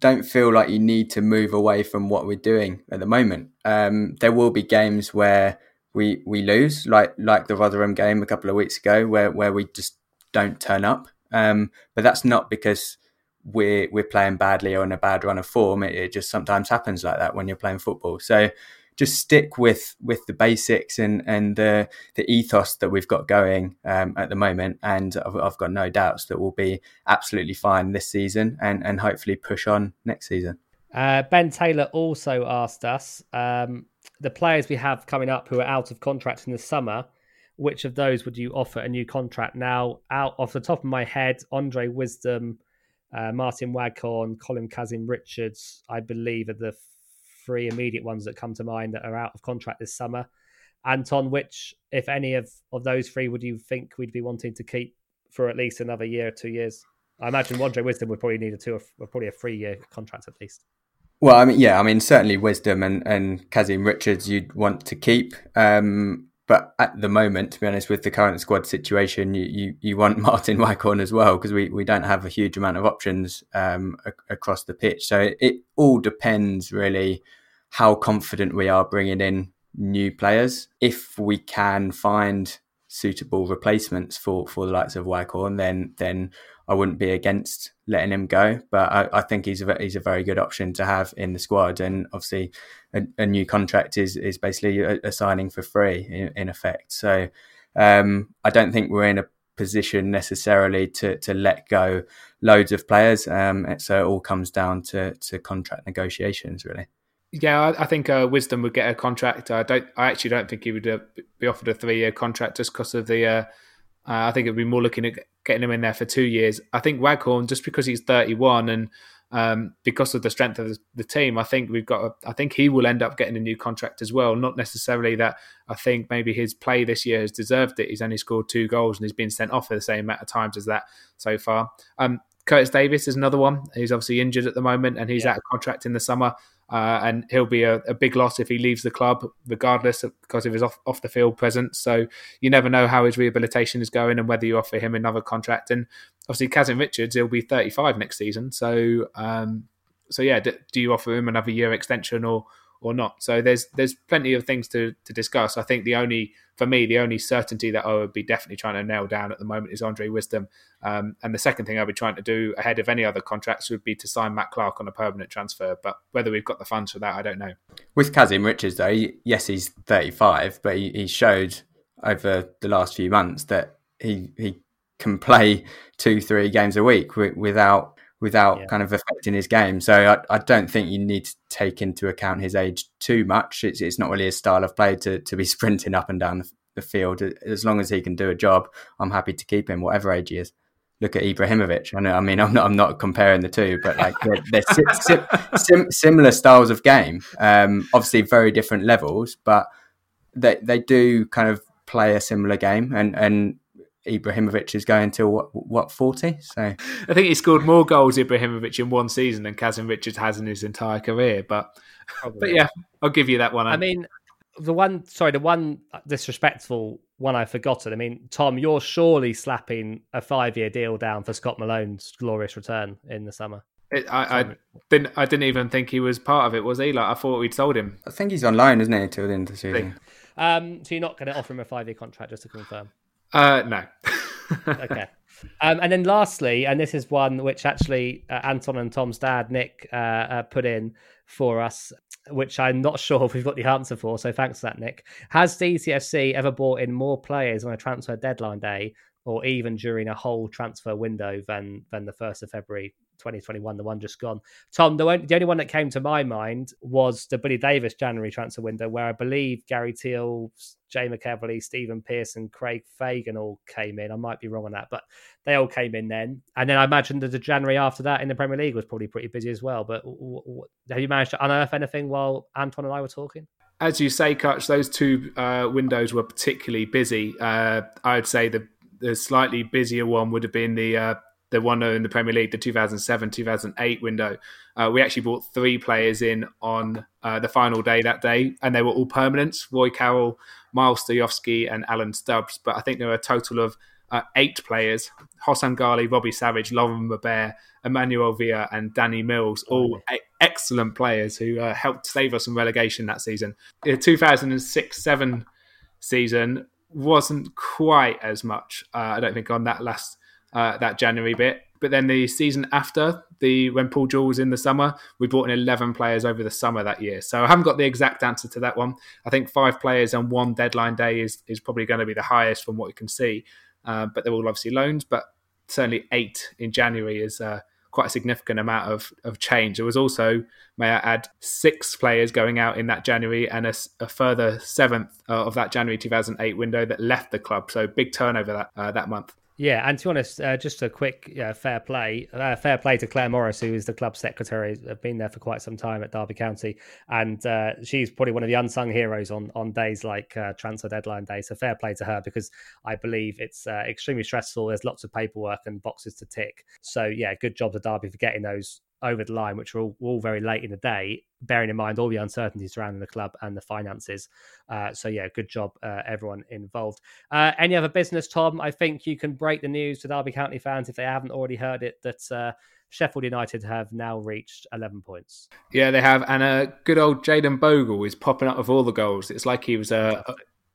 don't feel like you need to move away from what we're doing at the moment. Um, there will be games where we we lose, like like the Rotherham game a couple of weeks ago, where where we just don't turn up. Um, but that's not because we're we're playing badly or in a bad run of form. It, it just sometimes happens like that when you're playing football. So just stick with with the basics and and the the ethos that we've got going um, at the moment. And I've, I've, got no doubts that we'll be absolutely fine this season and and hopefully push on next season. Uh, ben Taylor also asked us um, the players we have coming up who are out of contract in the summer. Which of those would you offer a new contract now? Out off the top of my head, Andre Wisdom, uh, Martin Waghorn, Colin Kazim Richards, I believe, are the three immediate ones that come to mind that are out of contract this summer. Anton, which, if any of, of those three, would you think we'd be wanting to keep for at least another year or two years? I imagine Andre Wisdom would probably need a two or probably a three year contract at least. Well, I mean, yeah, I mean, certainly Wisdom and, and Kazim Richards you'd want to keep. Um, but at the moment, to be honest, with the current squad situation, you, you, you want Martin Waghorn as well because we, we don't have a huge amount of options um, a, across the pitch. So it, it, all depends really how confident we are bringing in new players. If we can find suitable replacements for, for the likes of Waghorn, then then I wouldn't be against letting him go. But I, I think he's a he's a very good option to have in the squad, and obviously a, a new contract is is basically a, a signing for free in, in effect. So um, I don't think we're in a position necessarily to to let go loads of players. Um, so it all comes down to to contract negotiations, really. Yeah, I, think uh, Wisdom would get a contract. I don't. I actually don't think he would uh, be offered a three-year contract just because of the. Uh, uh I think it'd be more looking at getting him in there for two years. I think Waghorn, just because he's 31 and um, because of the strength of the team, I think we've got. A, I think he will end up getting a new contract as well. Not necessarily that I think maybe his play this year has deserved it. He's only scored two goals and he's been sent off for the same amount of times as that so far. Um, Curtis Davies is another one. He's obviously injured at the moment and he's yeah. out of contract in the summer. Uh, and he'll be a, a, big loss if he leaves the club, regardless of, because of his off, off the field presence. So you never know how his rehabilitation is going and whether you offer him another contract. And obviously, Kazim Richards, he'll be 35 next season. So, um, so yeah, do, do you offer him another year extension or or not? So there's there's plenty of things to to discuss. I think the only for me, the only certainty that I would be definitely trying to nail down at the moment is Andre Wisdom. Um, and the second thing I'd be trying to do ahead of any other contracts would be to sign Matt Clarke on a permanent transfer. But whether we've got the funds for that, I don't know. With Kazim Richards, though, yes, he's 35, but he, he showed over the last few months that he he can play two, three games a week without without yeah. kind of affecting his game. So I, I, don't think you need to take into account his age too much. It's, it's not really his style of play to, to be sprinting up and down the, the, field. As long as he can do a job, I'm happy to keep him, whatever age he is. Look at Ibrahimovic. I know. I mean, I'm not. I'm not comparing the two, but like they're, they're sim, sim, similar styles of game. Um, obviously, very different levels, but they they do kind of play a similar game, and and Ibrahimovic is going till what what forty. So I think he scored more goals Ibrahimovic in one season than Kazim Richards has in his entire career. But Probably. but yeah, I'll give you that one. I mean, the one sorry, the one disrespectful one I've forgotten. I mean, Tom, you're surely slapping a five year deal down for Scott Malone's glorious return in the summer. It, I, I, didn't. I didn't even think he was part of it. Was he? Like I thought we'd sold him. I think he's on loan, isn't he, till the end of the season? Um, so you're not going to offer him a five year contract, just to confirm. Uh, no. okay. Um, and then lastly, and this is one which actually uh, Anton and Tom's dad, Nick, uh, uh, put in for us, which I'm not sure if we've got the answer for. So thanks for that, Nick. Has DCFC ever bought in more players on a transfer deadline day or even during a whole transfer window than than the 1st of February 2021, the one just gone. Tom, the, the only one that came to my mind was the Billy Davies January transfer window, where I believe Gary Teale, Jay McEveley, Stephen Pearson, Craig Fagan all came in. I might be wrong on that, but they all came in then. And then I imagine that the January after that in the Premier League was probably pretty busy as well. But w- w- have you managed to unearth anything while Anton and I were talking? As you say, Kutch, those two uh, windows were particularly busy. Uh, I would say the the slightly busier one would have been the uh, the one in the Premier League, the 2007 2008 window. Uh, we actually brought three players in on uh, the final day that day, and they were all permanents Roy Carroll, Miles Sterjovski, and Alan Stubbs. But I think there were a total of uh, eight players Hossam Ghaly, Robbie Savage, Laurent Robert, Emanuel Villa, and Danny Mills, all excellent players who uh, helped save us from relegation that season. The 2006 7 season wasn't quite as much, uh, I don't think, on that last uh, that January bit. But then the season after, the when Paul Jewell was in the summer, we brought in 11 players over the summer that year. So I haven't got the exact answer to that one. I think five players on one deadline day is, is probably going to be the highest from what we can see. Uh, but they're all obviously loans, but certainly eight in January is uh, quite a significant amount of, of change. There was also, may I add, six players going out in that January and a, a further seventh uh, of that January 2008 window that left the club. So big turnover that uh, that month. Yeah, and to be honest, uh, just a quick uh, fair play, uh, fair play to Claire Morris, who is the club secretary, has been there for quite some time at Derby County, and uh, she's probably one of the unsung heroes on on days like uh, transfer deadline day. So fair play to her because I believe it's uh, extremely stressful. There's lots of paperwork and boxes to tick. So yeah, good job to Derby for getting those over the line, which were all, all, very late in the day, bearing in mind all the uncertainties surrounding the club and the finances. Uh, so, yeah, good job, uh, everyone involved. Uh, any other business, Tom? I think you can break the news to Derby County fans if they haven't already heard it that uh, Sheffield United have now reached 11 points. Yeah, they have. And uh, good old Jayden Bogle is popping up with all the goals. It's like he was a. a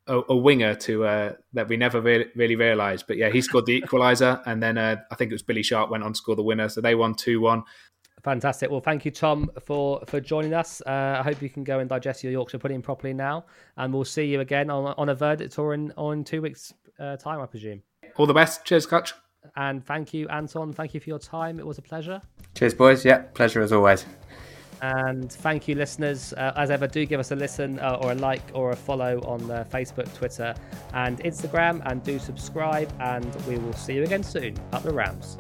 a, winger to uh, that we never really, realised. But yeah, he scored the equaliser, and then uh, I think it was Billy Sharp went on to score the winner. So they won two one. Fantastic. Well, thank you, Tom, for for joining us. Uh, I hope you can go and digest your Yorkshire pudding properly now, and we'll see you again on on a verdict tour in on two weeks' uh, time, I presume. All the best. Cheers, Coach. And thank you, Anton. Thank you for your time. It was a pleasure. Cheers, boys. Yeah, pleasure as always. And thank you, listeners. Uh, as ever, do give us a listen uh, or a like or a follow on uh, Facebook, Twitter, and Instagram. And do subscribe. And we will see you again soon. Up the Rams.